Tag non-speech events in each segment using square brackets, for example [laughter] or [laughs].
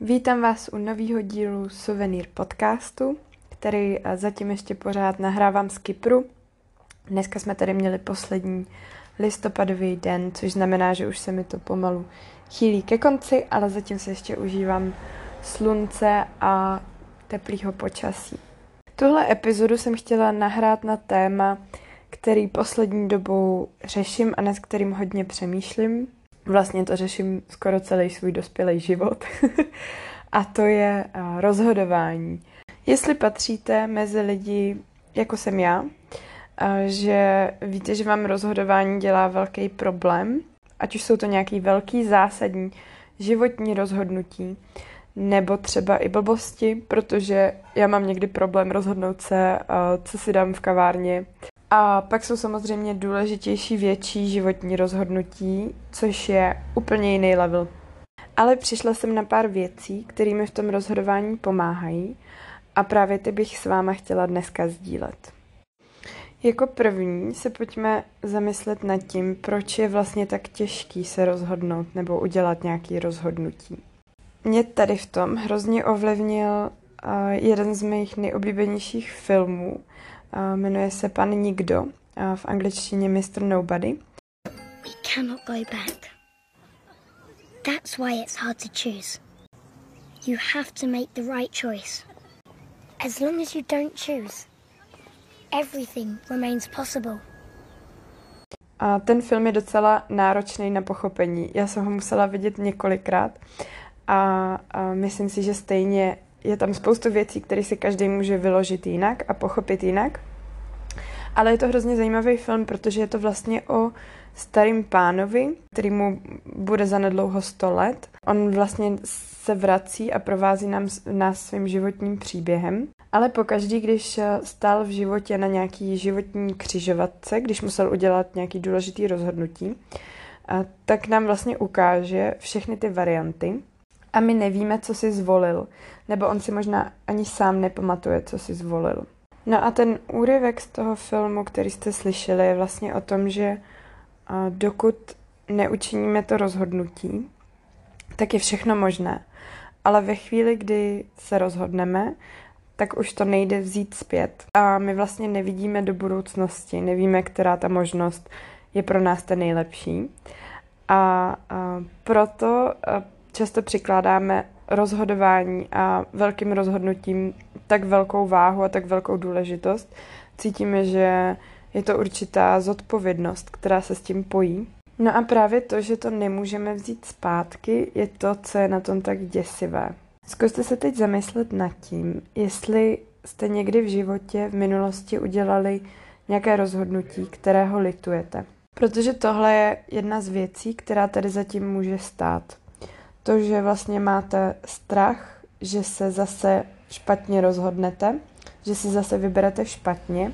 Vítám vás u nového dílu Souvenir podcastu, který eh, zatím ještě pořád nahrávám z Kypru. Dneska jsme tady měli poslední listopadový den, což znamená, že už se mi to pomalu chýlí ke konci, ale zatím se ještě užívám slunce a teplého počasí. Tuhle epizodu jsem chtěla nahrát na téma, který poslední dobou řeším a nad kterým hodně přemýšlím. Vlastně to řeším skoro celý svůj dospělý život. [laughs] a to je rozhodování. Jestli patříte mezi lidi, jako jsem já, že víte, že vám rozhodování dělá velký problém, ať už jsou to nějaký velký zásadní životní rozhodnutí, nebo třeba i blbosti, protože já mám někdy problém rozhodnout se, co si dám v kavárně. A pak jsou samozřejmě důležitější větší životní rozhodnutí, což je úplně jiný level. Ale přišla jsem na pár věcí, které mi v tom rozhodování pomáhají a právě ty bych s váma chtěla dneska sdílet. Jako první se pojďme zamyslet nad tím, proč je vlastně tak těžký se rozhodnout nebo udělat nějaký rozhodnutí. Mě tady v tom hrozně ovlivnil uh, jeden z mých nejoblíbenějších filmů. Uh, jmenuje se Pan Nikdo, uh, v angličtině Mr. Nobody. We cannot go back. That's why it's hard to choose. You have to make the right choice. As long as you don't choose, everything remains possible. A ten film je docela náročný na pochopení. Já jsem ho musela vidět několikrát a, a myslím si, že stejně je tam spoustu věcí, které si každý může vyložit jinak a pochopit jinak. Ale je to hrozně zajímavý film, protože je to vlastně o starým pánovi, který mu bude zanedlouho 100 let. On vlastně se vrací a provází nám, nás svým životním příběhem. Ale pokaždý, když stál v životě na nějaký životní křižovatce, když musel udělat nějaký důležitý rozhodnutí, tak nám vlastně ukáže všechny ty varianty a my nevíme, co si zvolil, nebo on si možná ani sám nepamatuje, co si zvolil. No a ten úryvek z toho filmu, který jste slyšeli, je vlastně o tom, že dokud neučiníme to rozhodnutí, tak je všechno možné. Ale ve chvíli, kdy se rozhodneme, tak už to nejde vzít zpět. A my vlastně nevidíme do budoucnosti, nevíme, která ta možnost je pro nás ta nejlepší. A, a proto často přikládáme rozhodování a velkým rozhodnutím tak velkou váhu a tak velkou důležitost. Cítíme, že je to určitá zodpovědnost, která se s tím pojí. No a právě to, že to nemůžeme vzít zpátky, je to, co je na tom tak děsivé. Zkuste se teď zamyslet nad tím, jestli jste někdy v životě v minulosti udělali nějaké rozhodnutí, kterého litujete. Protože tohle je jedna z věcí, která tady zatím může stát. To, že vlastně máte strach, že se zase špatně rozhodnete, že si zase vyberete špatně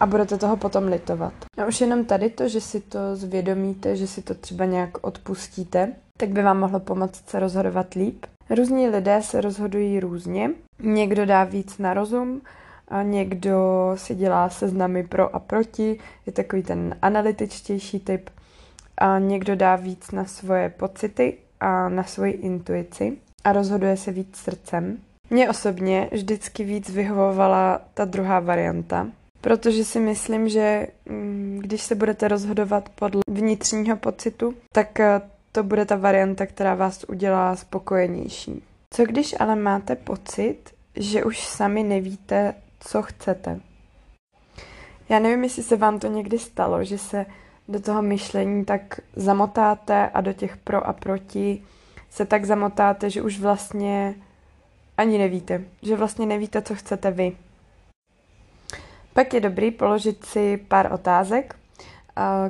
a budete toho potom litovat. A už jenom tady to, že si to zvědomíte, že si to třeba nějak odpustíte, tak by vám mohlo pomoct se rozhodovat líp. Různí lidé se rozhodují různě. Někdo dá víc na rozum, a někdo si dělá seznamy pro a proti, je takový ten analytičtější typ. A někdo dá víc na svoje pocity a na svoji intuici a rozhoduje se víc srdcem. Mně osobně vždycky víc vyhovovala ta druhá varianta, protože si myslím, že mm, když se budete rozhodovat podle vnitřního pocitu, tak eh, to bude ta varianta, která vás udělá spokojenější. Co když ale máte pocit, že už sami nevíte, co chcete? Já nevím, jestli se vám to někdy stalo, že se do toho myšlení tak zamotáte a do těch pro a proti se tak zamotáte, že už vlastně ani nevíte, že vlastně nevíte, co chcete vy. Pak je dobrý položit si pár otázek.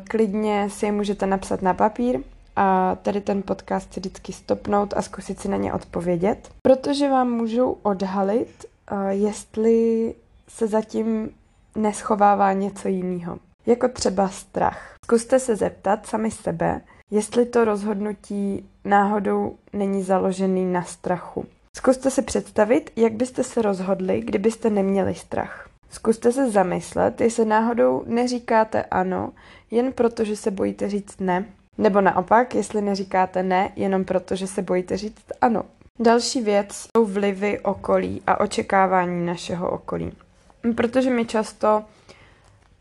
Klidně si je můžete napsat na papír a tady ten podcast si vždycky stopnout a zkusit si na ně odpovědět, protože vám můžou odhalit, jestli se zatím neschovává něco jiného. Jako třeba strach. Zkuste se zeptat sami sebe, jestli to rozhodnutí náhodou není založený na strachu. Zkuste si představit, jak byste se rozhodli, kdybyste neměli strach. Zkuste se zamyslet, jestli náhodou neříkáte ano, jen proto, že se bojíte říct ne, nebo naopak, jestli neříkáte ne, jenom proto, že se bojíte říct ano. Další věc jsou vlivy okolí a očekávání našeho okolí. Protože my často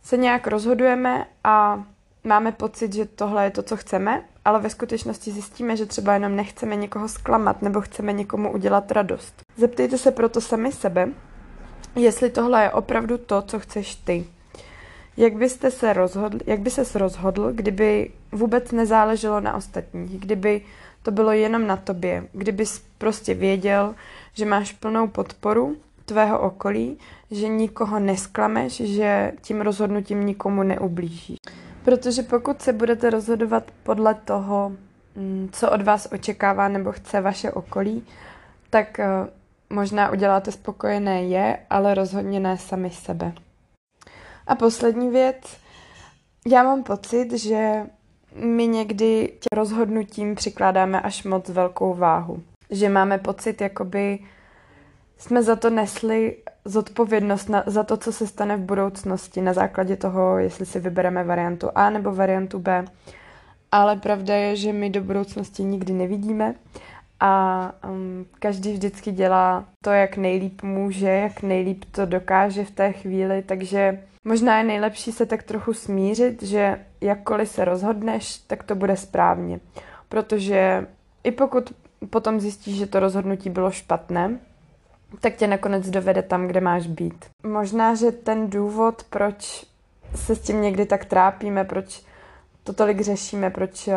se nějak rozhodujeme a máme pocit, že tohle je to, co chceme, ale ve skutečnosti zjistíme, že třeba jenom nechceme někoho zklamat nebo chceme někomu udělat radost. Zeptejte se proto sami sebe, jestli tohle je opravdu to, co chceš ty. Jak byste se rozhodl, jak by ses rozhodl, kdyby vůbec nezáleželo na ostatních, kdyby to bylo jenom na tobě, kdybys prostě věděl, že máš plnou podporu tvého okolí, že nikoho nesklameš, že tím rozhodnutím nikomu neublížíš. Protože pokud se budete rozhodovat podle toho, mm, co od vás očekává nebo chce vaše okolí, tak eh, možná uděláte spokojené je, ale rozhodně ne sami sebe. A poslední věc, já mám pocit, že my někdy tě rozhodnutím přikládáme až moc velkou váhu. Že máme pocit, jakoby jsme za to nesli zodpovědnost na, za to, co se stane v budoucnosti na základě toho, jestli si vybereme variantu A nebo variantu B. Ale pravda je, že my do budoucnosti nikdy nevidíme a um, každý vždycky dělá to, jak nejlíp může, jak nejlíp to dokáže v té chvíli, takže možná je nejlepší se tak trochu smířit, že jakkoliv se rozhodneš, tak to bude správně. Protože i pokud potom zjistíš, že to rozhodnutí bylo špatné, tak tě nakonec dovede tam, kde máš být. Možná, že ten důvod, proč se s tím někdy tak trápíme, proč to tolik řešíme, proč uh,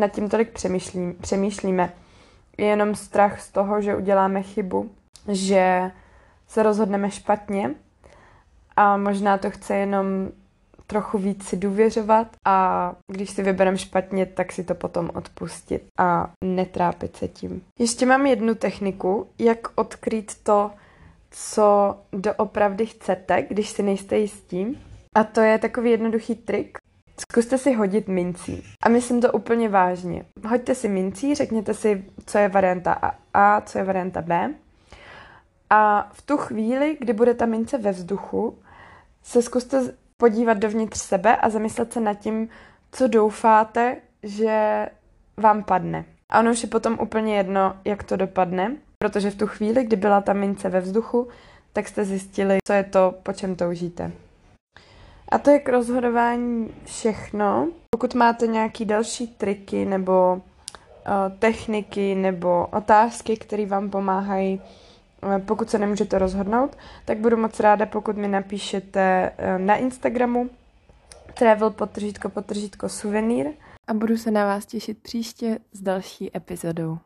nad tím tolik přemýšlím, přemýšlíme, je jenom strach z toho, že uděláme chybu, že se rozhodneme špatně a možná to chce jenom trochu víc si důvěřovat a když si vybereme špatně, tak si to potom odpustit a netrápit se tím. Ještě mám jednu techniku, jak odkrýt to, co doopravdy chcete, když si nejste jistí. A to je takový jednoduchý trik. Zkuste si hodit mincí. A myslím to úplně vážně. Hoďte si mincí, řekněte si, co je varianta A, co je varianta B. A v tu chvíli, kdy bude ta mince ve vzduchu, se zkuste podívat dovnitř sebe a zamyslet se nad tím, co doufáte, že vám padne. A ono už je potom úplně jedno, jak to dopadne, protože v tu chvíli, kdy byla ta mince ve vzduchu, tak jste zjistili, co je to, po čem toužíte. A to je k rozhodování všechno. Pokud máte nějaký další triky nebo uh, techniky nebo otázky, které vám pomáhají pokud se nemůžete rozhodnout, tak budu moc ráda, pokud mi napíšete eh, na Instagramu travel potržítko potržítko suvenýr a budu se na vás těšit příště s další epizodou.